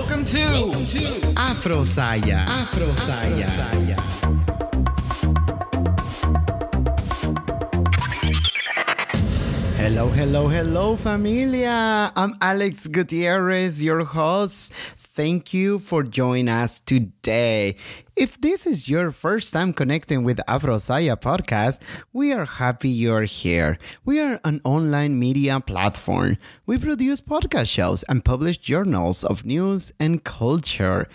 Welcome to, Welcome to Afro Saya. Afro Saya. Hello, hello, hello, familia. I'm Alex Gutierrez, your host. Thank you for joining us today. If this is your first time connecting with Afro Saya podcast, we are happy you're here. We are an online media platform. We produce podcast shows and publish journals of news and culture.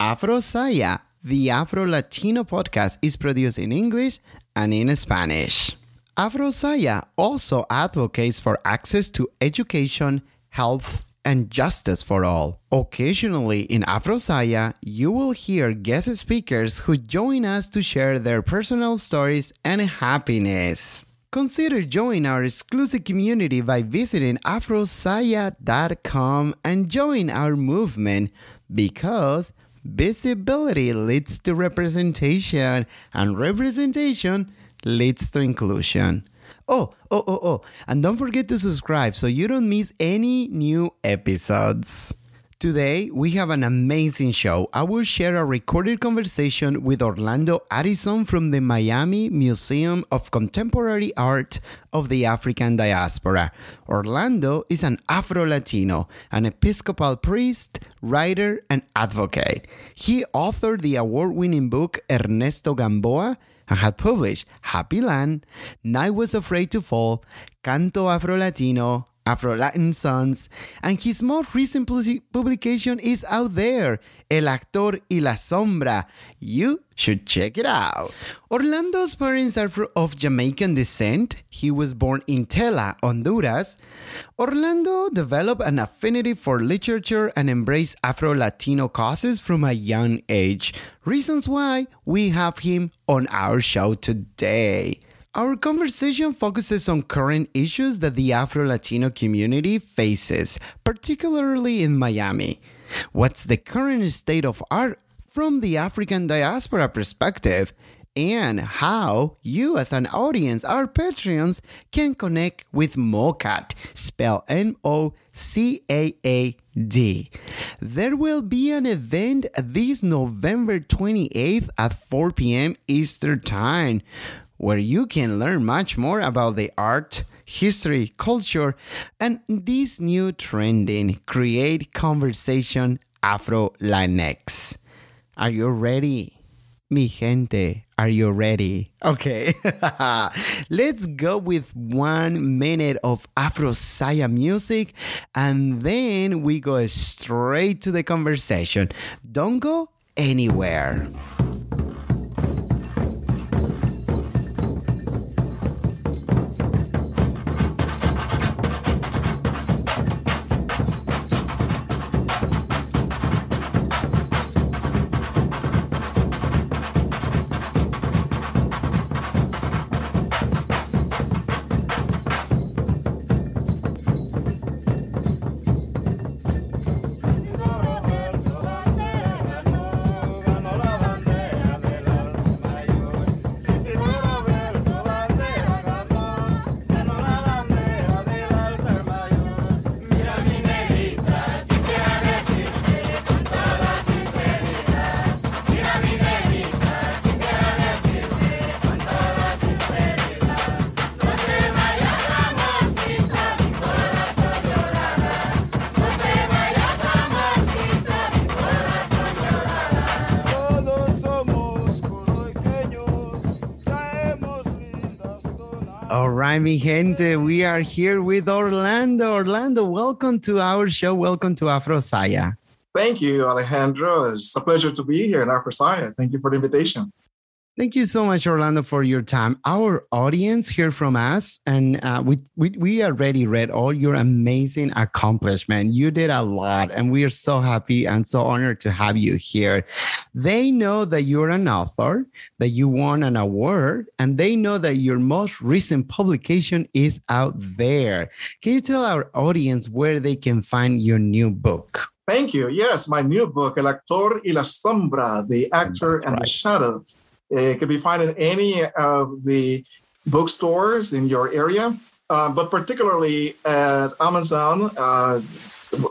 Afro Saya, the Afro Latino podcast, is produced in English and in Spanish. Afro Saya also advocates for access to education, health, and justice for all. Occasionally in Afrosaya, you will hear guest speakers who join us to share their personal stories and happiness. Consider joining our exclusive community by visiting afrosaya.com and join our movement because visibility leads to representation and representation leads to inclusion. Oh, oh, oh, oh. And don't forget to subscribe so you don't miss any new episodes. Today, we have an amazing show. I will share a recorded conversation with Orlando Addison from the Miami Museum of Contemporary Art of the African Diaspora. Orlando is an Afro Latino, an Episcopal priest, writer, and advocate. He authored the award winning book Ernesto Gamboa and had published Happy Land, Night Was Afraid to Fall, Canto Afro Latino, Afro Latin Sons, and his most recent publication is out there, El Actor y la Sombra. You should check it out. Orlando's parents are of Jamaican descent. He was born in Tela, Honduras. Orlando developed an affinity for literature and embraced Afro Latino causes from a young age. Reasons why we have him on our show today. Our conversation focuses on current issues that the Afro Latino community faces, particularly in Miami. What's the current state of art from the African diaspora perspective? And how you, as an audience, our Patreons, can connect with MOCAAD, spell M O C A A D. There will be an event this November 28th at 4 p.m. Eastern Time where you can learn much more about the art, history, culture, and this new trending create conversation Afro Latinx. Are you ready? Mi gente, are you ready? Okay, let's go with one minute of Afro Saya music and then we go straight to the conversation. Don't go anywhere. Right, mi gente. We are here with Orlando. Orlando, welcome to our show. Welcome to Afro Saya. Thank you, Alejandro. It's a pleasure to be here in Afro Saya. Thank you for the invitation. Thank you so much, Orlando, for your time. Our audience hear from us, and uh, we, we we already read all your amazing accomplishment. You did a lot, and we are so happy and so honored to have you here. They know that you're an author, that you won an award, and they know that your most recent publication is out there. Can you tell our audience where they can find your new book? Thank you. Yes, my new book, El Actor y la Sombra, The Actor That's and right. the Shadow it can be found in any of the bookstores in your area, uh, but particularly at Amazon. Uh,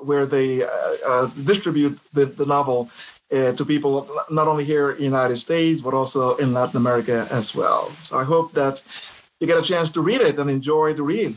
where they uh, distribute the, the novel uh, to people not only here in the United States but also in Latin America as well. So I hope that you get a chance to read it and enjoy the read.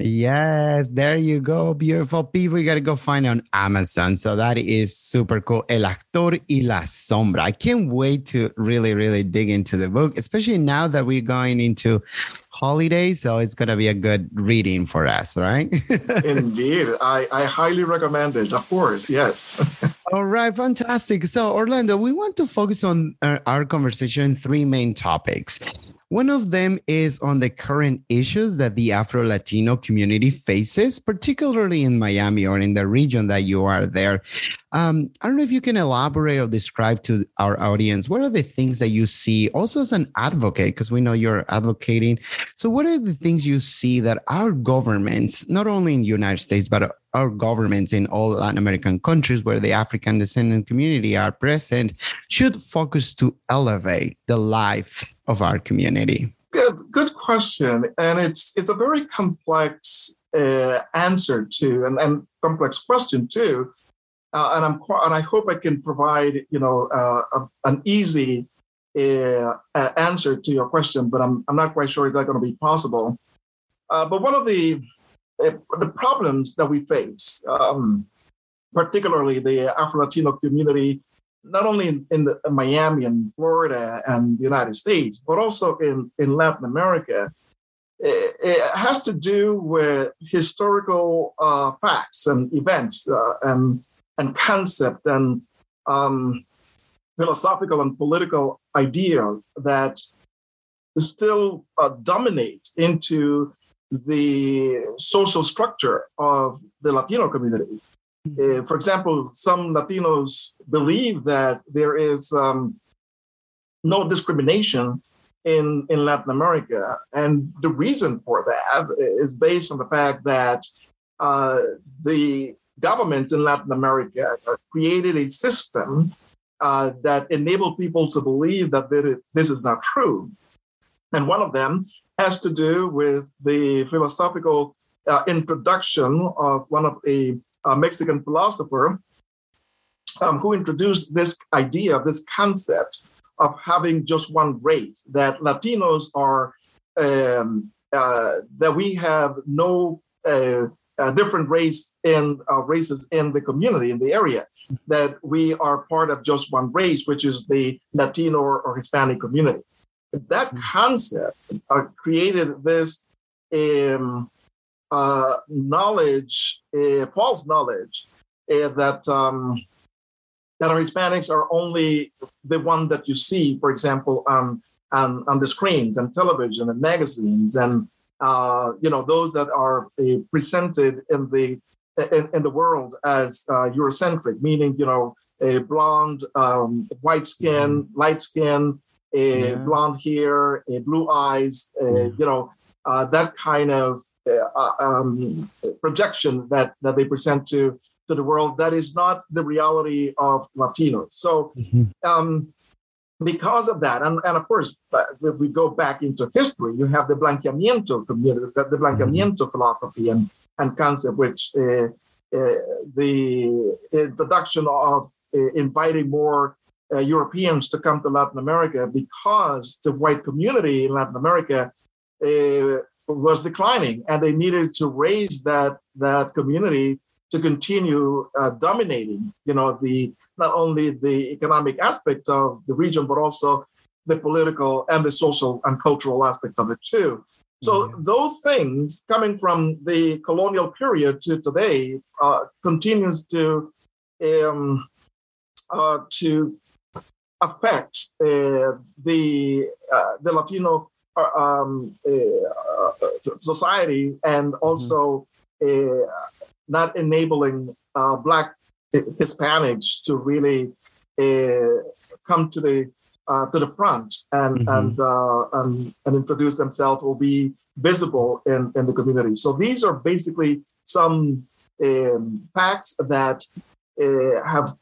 Yes, there you go. Beautiful people. You got to go find it on Amazon. So that is super cool. El actor y la sombra. I can't wait to really, really dig into the book, especially now that we're going into holidays. So it's going to be a good reading for us, right? Indeed. I, I highly recommend it. Of course. Yes. All right. Fantastic. So, Orlando, we want to focus on our, our conversation three main topics. One of them is on the current issues that the Afro Latino community faces, particularly in Miami or in the region that you are there. Um, I don't know if you can elaborate or describe to our audience what are the things that you see also as an advocate, because we know you're advocating. So, what are the things you see that our governments, not only in the United States, but our governments in all Latin American countries where the African descendant community are present should focus to elevate the life of our community? Good, good question, and it's it's a very complex uh, answer to and, and complex question too. Uh, and I'm and I hope I can provide you know uh, a, an easy uh, answer to your question, but I'm I'm not quite sure if that's going to be possible. Uh, but one of the uh, the problems that we face, um, particularly the Afro Latino community not only in, in, the, in, Miami and Florida and the United States, but also in, in Latin America, it, it has to do with historical uh, facts and events uh, and, and concept and um, philosophical and political ideas that still uh, dominate into the social structure of the Latino community. Uh, for example, some Latinos believe that there is um, no discrimination in, in Latin America. And the reason for that is based on the fact that uh, the governments in Latin America created a system uh, that enabled people to believe that this is not true. And one of them has to do with the philosophical uh, introduction of one of the a Mexican philosopher um, who introduced this idea, this concept of having just one race, that Latinos are, um, uh, that we have no uh, different race in uh, races in the community, in the area, that we are part of just one race, which is the Latino or, Hispanic community. That hmm. concept uh, created this um, uh, knowledge, uh, false knowledge, uh, that um, that our Hispanics are only the one that you see, for example, on on, on the screens and television and magazines, and uh, you know those that are uh, presented in the in, in, the world as uh, Eurocentric, meaning you know a blonde, um, white skin, mm-hmm. light skin, a yeah. blonde hair, a blue eyes, mm-hmm. you know that kind of uh, um, projection that, that they present to, to the world that is not the reality of Latinos. So, mm-hmm. um, because of that, and, and of course, uh, if we go back into history, you have the blanqueamiento community, the blanqueamiento mm-hmm. philosophy and, and concept, which uh, uh, the introduction of uh, inviting more uh, Europeans to come to Latin America because the white community in Latin America uh, was declining, and they needed to raise that that community to continue uh, dominating. You know, the not only the economic aspect of the region, but also the political and the social and cultural aspect of it too. So mm-hmm. those things coming from the colonial period to today uh, continues to um, uh, to affect uh, the uh, the Latino um, uh, society and mm-hmm. also mm-hmm. not enabling Black Hispanics to really come to the uh, to the front and mm-hmm. and, uh, and, and introduce themselves or be visible in, in the community. So these are basically some um, facts that uh, have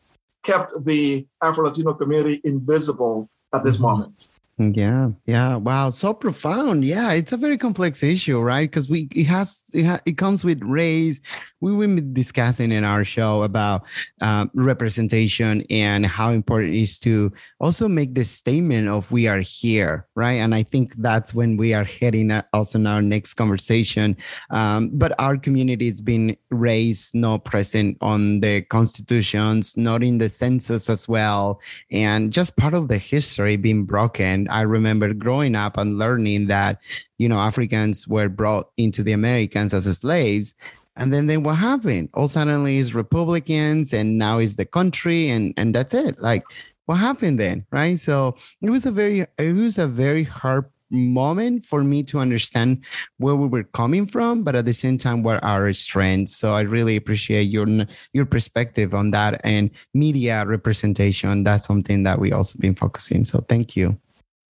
kept the Afro Latino community invisible at this mm-hmm. moment. Yeah, yeah. Wow, so profound. Yeah, it's a very complex issue, right? Because we it has it, ha, it comes with race. We will be discussing in our show about um, representation and how important it is to also make the statement of we are here, right? And I think that's when we are heading also in our next conversation. Um, but our community has been raised, not present on the constitutions, not in the census as well, and just part of the history being broken I remember growing up and learning that, you know, Africans were brought into the Americans as slaves. And then, then what happened? All suddenly is Republicans and now is the country and, and that's it. Like what happened then? Right. So it was a very, it was a very hard moment for me to understand where we were coming from, but at the same time, what our strengths. So I really appreciate your your perspective on that and media representation. That's something that we also been focusing. So thank you.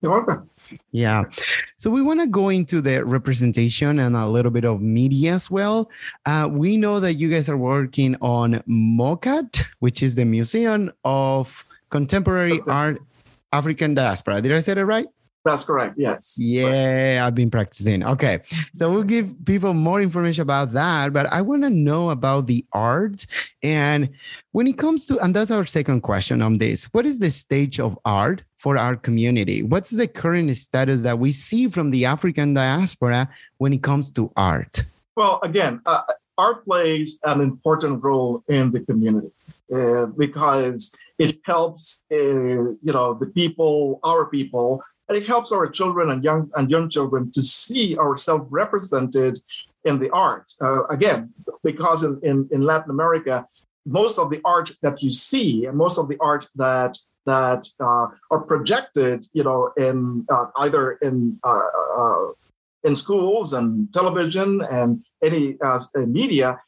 You're welcome. Yeah. So we want to go into the representation and a little bit of media as well. Uh, we know that you guys are working on MOCAAD, which is the Museum of Contemporary Art African Diaspora. Did I say that right? That's correct. Yes. Yeah, I've been practicing. Okay. So we'll give people more information about that, but I want to know about the art. And when it comes to, and that's our second question on this what is the stage of art for our community? What's the current status that we see from the African diaspora when it comes to art? Well, again, uh, art plays an important role in the community uh, because it helps, uh, you know, the people, our people, and it helps our children and young and young children to see ourselves represented in the art. Uh, again, because in, in, in Latin America, most of the art that you see and most of the art that that uh, are projected, you know, in uh, either in uh, uh in schools and television and any uh, media,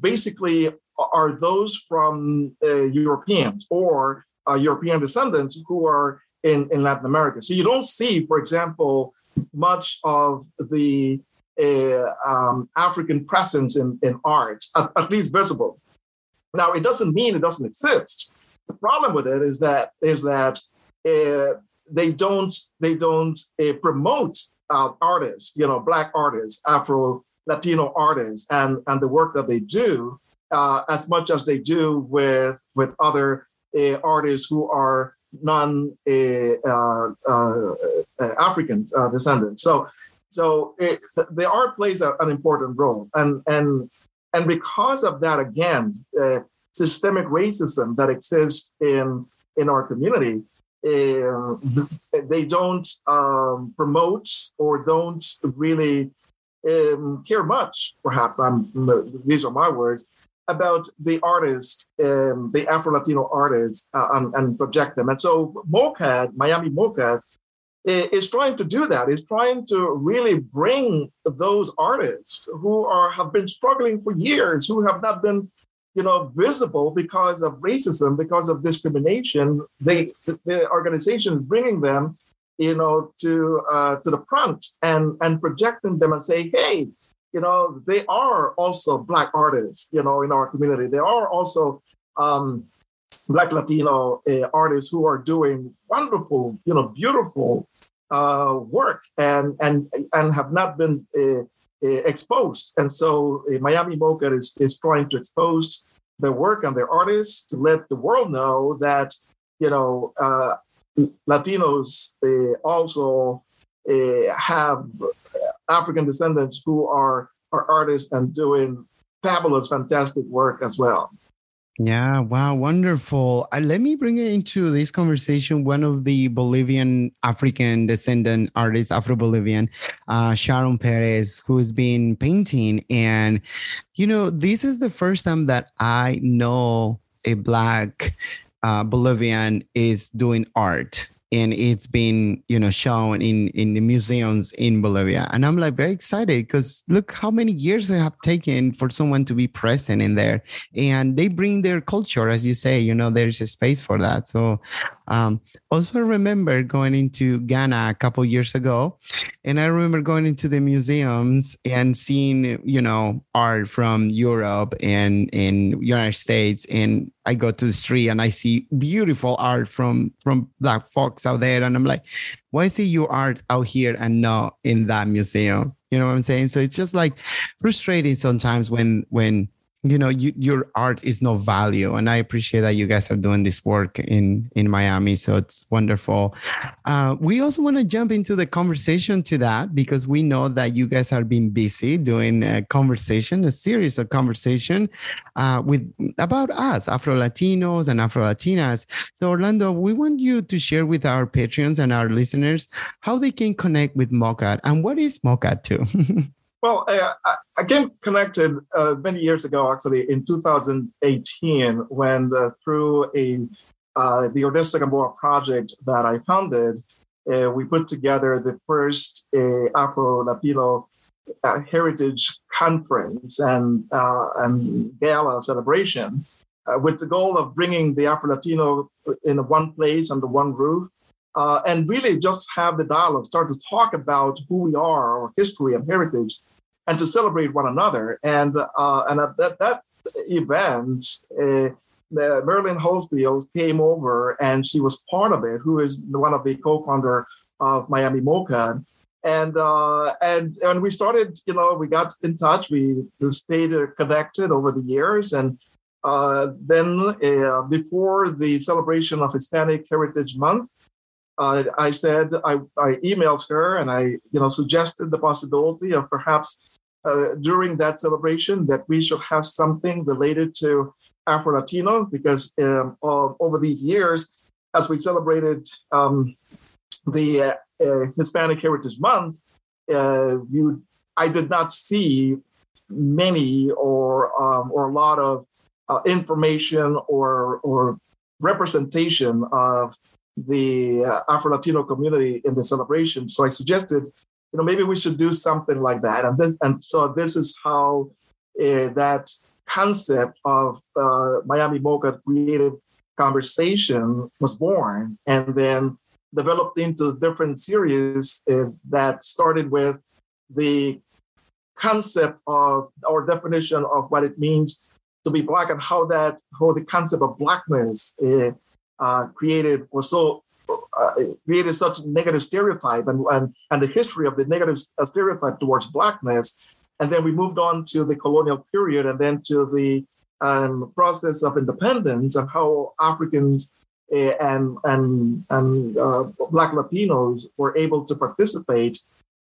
basically are those from Europeans or European descendants who are in, in Latin America. So you don't see, for example, much of the uh, um, African presence in, in art, at, at, least visible. Now, it doesn't mean it doesn't exist. The problem with it is that is that uh, they don't they don't uh, promote uh, artists, you know, black artists, Afro Latino artists, and and the work that they do uh, as much as they do with with other uh, artists who are non uh, uh, African descendants. So, so it, the art plays a, an important role, and and and because of that, again, systemic racism that exists in in our community, uh, they don't um, promote or don't really um, care much. Perhaps I'm, these are my words about the artists, um, the Afro Latino artists, uh, and, and, project them. And so MOCAAD, Miami MOCAAD, is trying to do that. Is trying to really bring those artists who are have been struggling for years, who have not been, you know, visible because of racism, because of discrimination. They the organization is bringing them, you know, to uh, to the front and and projecting them and say, hey, you know, they are also Black artists, you know, in our community. There are also um, Black Latino uh, artists who are doing wonderful, you know, beautiful uh, work and and and have not been uh, exposed. And so Miami MOCAAD is, is trying to expose their work and their artists to let the world know that, you know, uh, Latinos also have African descendants who are, are artists and doing fabulous, fantastic work as well. Yeah, wow, wonderful. Uh, let me bring it into this conversation one of the Bolivian African descendant artists, Afro Bolivian, uh, Sharon Perez, who's been painting. And, you know, this is the first time that I know a Black uh, Bolivian is doing art and it's been you know shown in in the museums in Bolivia. And I'm like very excited because look how many years it have taken for someone to be present in there. And they bring their culture as you say you know there's a space for that. So um, also remember going into Ghana a couple years ago and I remember going into the museums and seeing you know art from Europe and in United States and I go to the street and I see beautiful art from from black folks out there, and I'm like, why is it your art out here and not in that museum? You know what I'm saying? So it's just like frustrating sometimes when when you know you, your art is no value. And i appreciate that you guys are doing this work in in miami. So it's wonderful. Uh, we also want to jump into the conversation to that because we know that you guys are being busy doing a conversation a series of conversation uh, with about us afro latinos and afro latinas so orlando we want you to share with our patrons and our listeners how they can connect with MOCAAD and what is MOCAAD too Well, uh, I came connected uh, many years ago, actually, in 2018, when uh, through a uh, the Odessa Gamboa project that I founded, uh, we put together the first uh, Afro Latino heritage conference and and gala celebration, with the goal of bringing the Afro Latino in one place under one roof. and really just have the dialogue, start to talk about who we are, our history and heritage, and to celebrate one another. And uh, and at that, that event, uh, Marilyn Holifield came over and she was part of it, who is one of the co-founder of Miami MOCAAD. And uh, and and we started, you know, we got in touch. We stayed connected over the years, and uh, then uh, before the celebration of Hispanic Heritage Month, uh, I said I, I emailed her and I, you know, suggested the possibility of perhaps uh, during that celebration that we should have something related to Afro Latino because um, uh, over these years, as we celebrated um, the uh, uh Hispanic Heritage Month, uh, you, I did not see many or um, or a lot of information or or representation of the Afro Latino community in the celebration. So I suggested you know, maybe we should do something like that. And this, and so this is how uh, that concept of uh, Miami MOCAAD creative conversation was born, and then developed into different series uh, that started with the concept of or definition of what it means to be black and how that how the concept of blackness uh, uh, created was so uh, created such negative stereotype and, and, and the history of the negative uh, stereotype towards blackness. And then we moved on to the colonial period and then to the um, process of independence and how Africans uh, and, and, and uh, Black Latinos were able to participate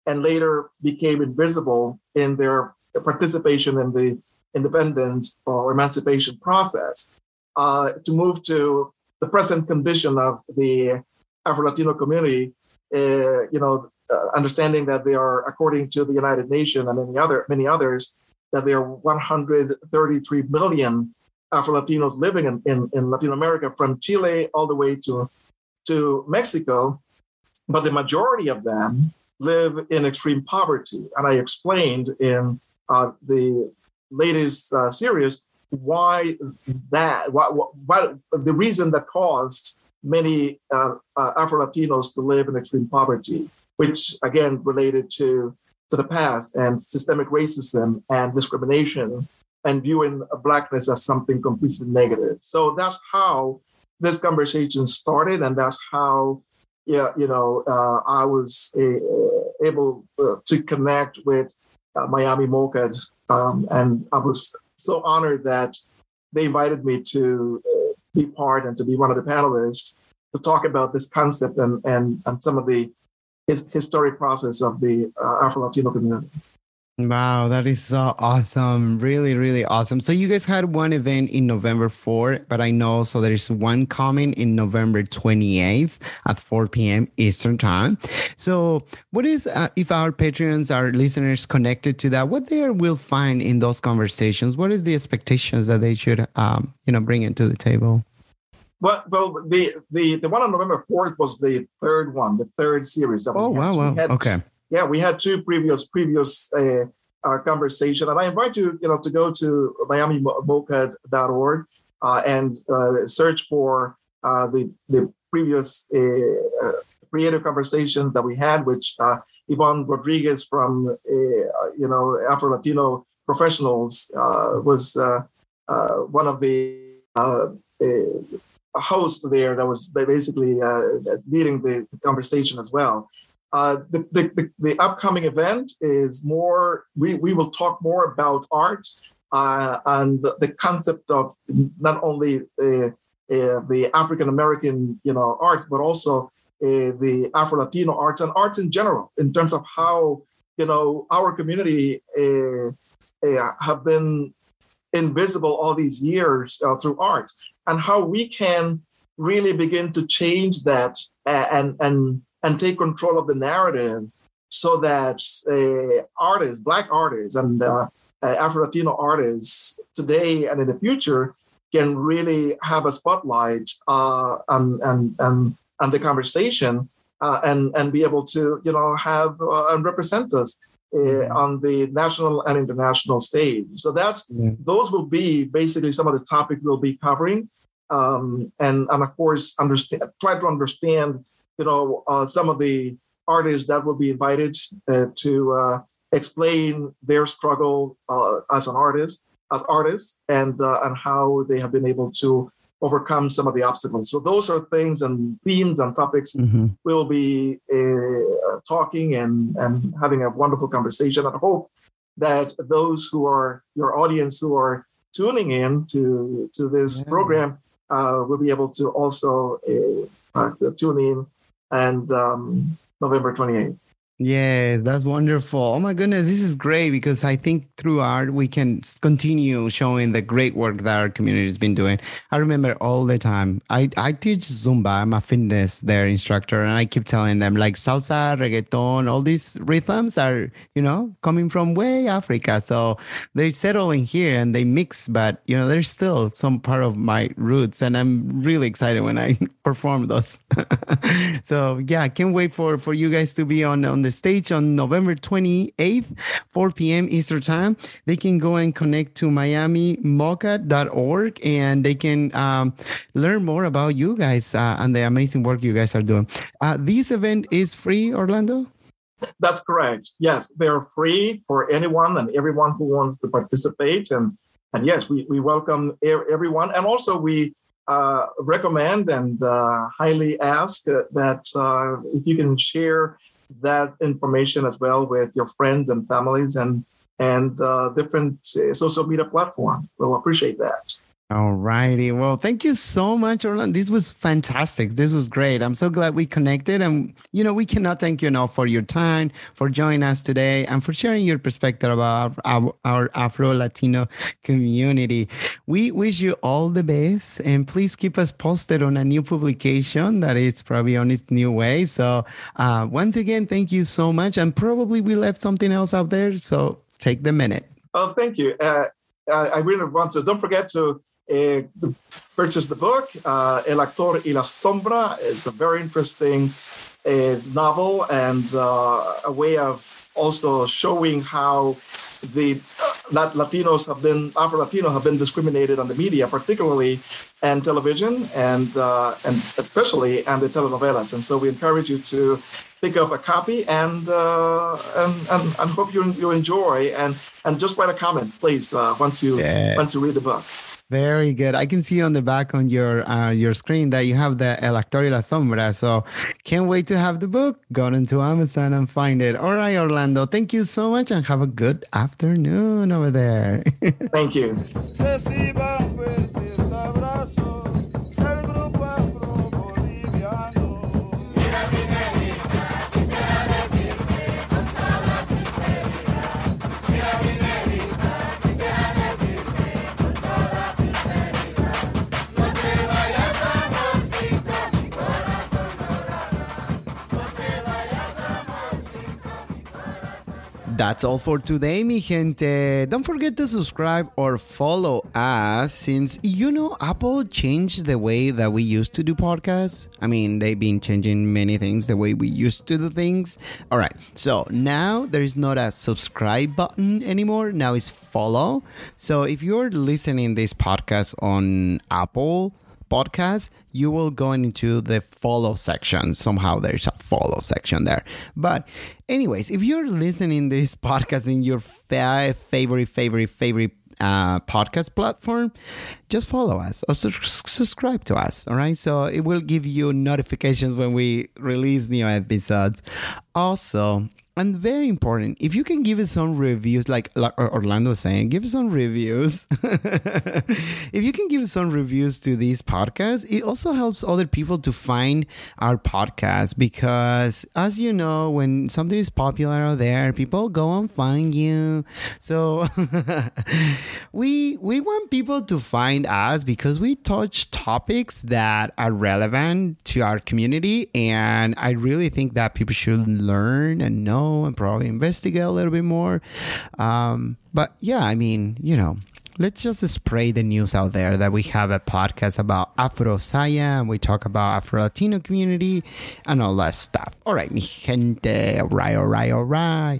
and later became invisible in their participation in the independence or emancipation process. Uh, to move to the present condition of the Afro Latino community, uh, you know, uh, understanding that they are, according to the United Nations and many other many others, that there are 133 million Afro Latinos living in, in, in Latin America, from Chile all the way to to Mexico, but the majority of them live in extreme poverty. And I explained in uh, the latest uh, series why that, what, what, the reason that caused many uh, uh, Afro Latinos to live in extreme poverty, which again related to to the past and systemic racism and discrimination and viewing blackness as something completely negative. So that's how this conversation started, and that's how yeah, you know, uh, I was uh, able uh, to connect with uh, Miami MOCAAD, um, and I was so honored that they invited me to be part and to be one of the panelists to talk about this concept and, and, and some of the his, historic process of the uh, Afro Latino community. Wow, that is so awesome. Really, really awesome. So you guys had one event in November 4, but I know so there is one coming in November 28th at 4 p.m. Eastern time. So what is, uh, if our patrons, our listeners connected to that, what they will find in those conversations? What is the expectations that they should, um, you know, bring into the table? Well, well, the the the one on November fourth was the third one, the third series. That oh wow, wow, okay. Yeah, we had two previous previous uh, uh, conversation, and I invite you, you know, to go to MiamiMOCAAD.org uh, and uh, search for uh, the the previous uh, creative conversations that we had, which uh, Yvonne Rodriguez from you know Afro Latino professionals was one of the a host there that was basically uh, leading the conversation as well. Uh, the, the, the, upcoming event is more, we, we will talk more about art uh, and the, the, concept of not only uh, the African American, you know, art, but also the Afro Latino arts and arts in general, in terms of how, you know, our community have been invisible all these years uh, through art and how we can really begin to change that and and and take control of the narrative so that uh, artists black artists and uh, uh afro-latino artists today and in the future can really have a spotlight uh, and, and and and the conversation uh, and and be able to you know have uh, and represent us uh, on the national and international stage. So that's yeah. those will be basically some of the topics we'll be covering, um, and and of course understand try to understand you know uh, some of the artists that will be invited uh, to uh, explain their struggle uh, as an artist as artists and uh, and how they have been able to overcome some of the obstacles. So those are things and themes and topics mm-hmm. we'll be uh, talking and, and having a wonderful conversation. And I hope that those who are your audience who are tuning in to, to this yeah. program uh, will be able to also uh tune in and um, November 28th. Yeah, that's wonderful. Oh my goodness, this is great because I think through art we can continue showing the great work that our community has been doing. I remember all the time. I, I teach Zumba, I'm a fitness their instructor, and I keep telling them like salsa, reggaeton, all these rhythms are, you know, coming from way Africa. So they're settling here and they mix, but you know, there's still some part of my roots, and I'm really excited when I perform those. so yeah, I can't wait for for you guys to be on on the stage on November 28th, 4 p.m. Eastern Time. They can go and connect to miamimoca.org and they can um, learn more about you guys uh, and the amazing work you guys are doing. Uh, this event is free, Orlando? That's correct. Yes, they're free for anyone and everyone who wants to participate. And, and yes, we, we welcome everyone. And also, we uh, recommend and uh, highly ask uh, that uh, if you can share that information as well with your friends and families and and uh, different uh, social media platforms. We'll appreciate that. All righty. Well, thank you so much, Orlando. This was fantastic. This was great. I'm so glad we connected. And, you know, we cannot thank you enough for your time, for joining us today, and for sharing your perspective about our, our Afro Latino community. We wish you all the best. And please keep us posted on a new publication that is probably on its new way. So, uh, once again, thank you so much. And probably we left something else out there. So, take the minute. Oh, thank you. Uh, I really want to. Don't forget to uh, purchased the book, uh, El Actor y la Sombra. It's a very interesting uh, novel and uh, a way of also showing how the uh, Latinos have been, Afro Latinos have been discriminated on the media, particularly and television and uh, and especially and the telenovelas. And so we encourage you to pick up a copy and and, and, and hope you you enjoy and and just write a comment, please, once you yeah. once you read the book. Very good. I can see on the back on your uh, your screen that you have the El Actor y la Sombra. So can't wait to have the book. Go into Amazon and find it. All right, Orlando. Thank you so much and have a good afternoon over there. Thank you. That's all for today, mi gente. Don't forget to subscribe or follow us since you know Apple changed the way that we used to do podcasts. I mean, they've been changing many things the way we used to do things. All right. So now there is not a subscribe button anymore. Now it's follow. So if you're listening this podcast on Apple, podcast, you will go into the follow section. Somehow there's a follow section there. But, anyways, if you're listening this podcast in your fa- favorite, favorite, favorite uh, podcast platform, just follow us or su- subscribe to us. All right. So it will give you notifications when we release new episodes. Also, and very important if you can give us some reviews like, like orlando was saying give us some reviews. If you can give some reviews to these podcasts it also helps other people to find our podcast because as you know when something is popular out there people go and find you. So we we want people to find us because we touch topics that are relevant to our community and i really think that people should learn and know and probably investigate a little bit more. Um, but yeah, I mean, you know, let's just spray the news out there that we have a podcast about Afro Saya and we talk about Afro Latino community and all that stuff. All right, mi gente. All right, all right, all right.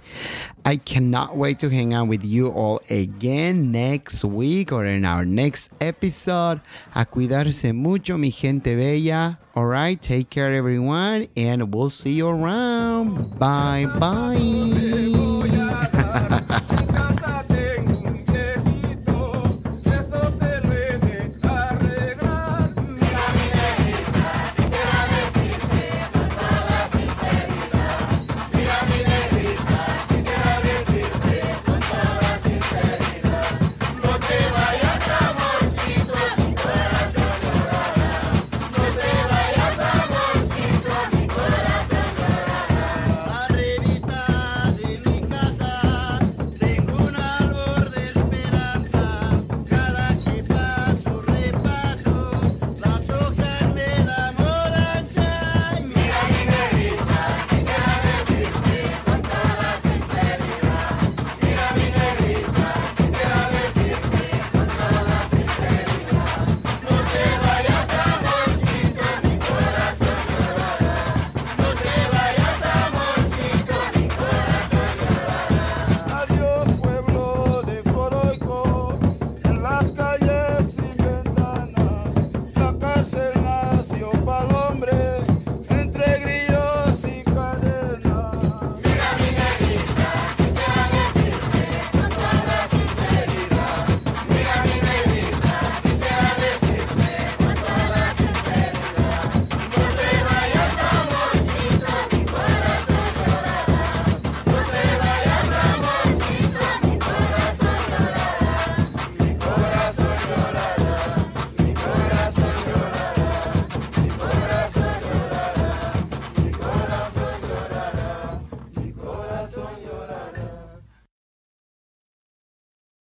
I cannot wait to hang out with you all again next week or in our next episode. A cuidarse mucho, mi gente bella. All right, take care, everyone, and we'll see you around. Bye bye.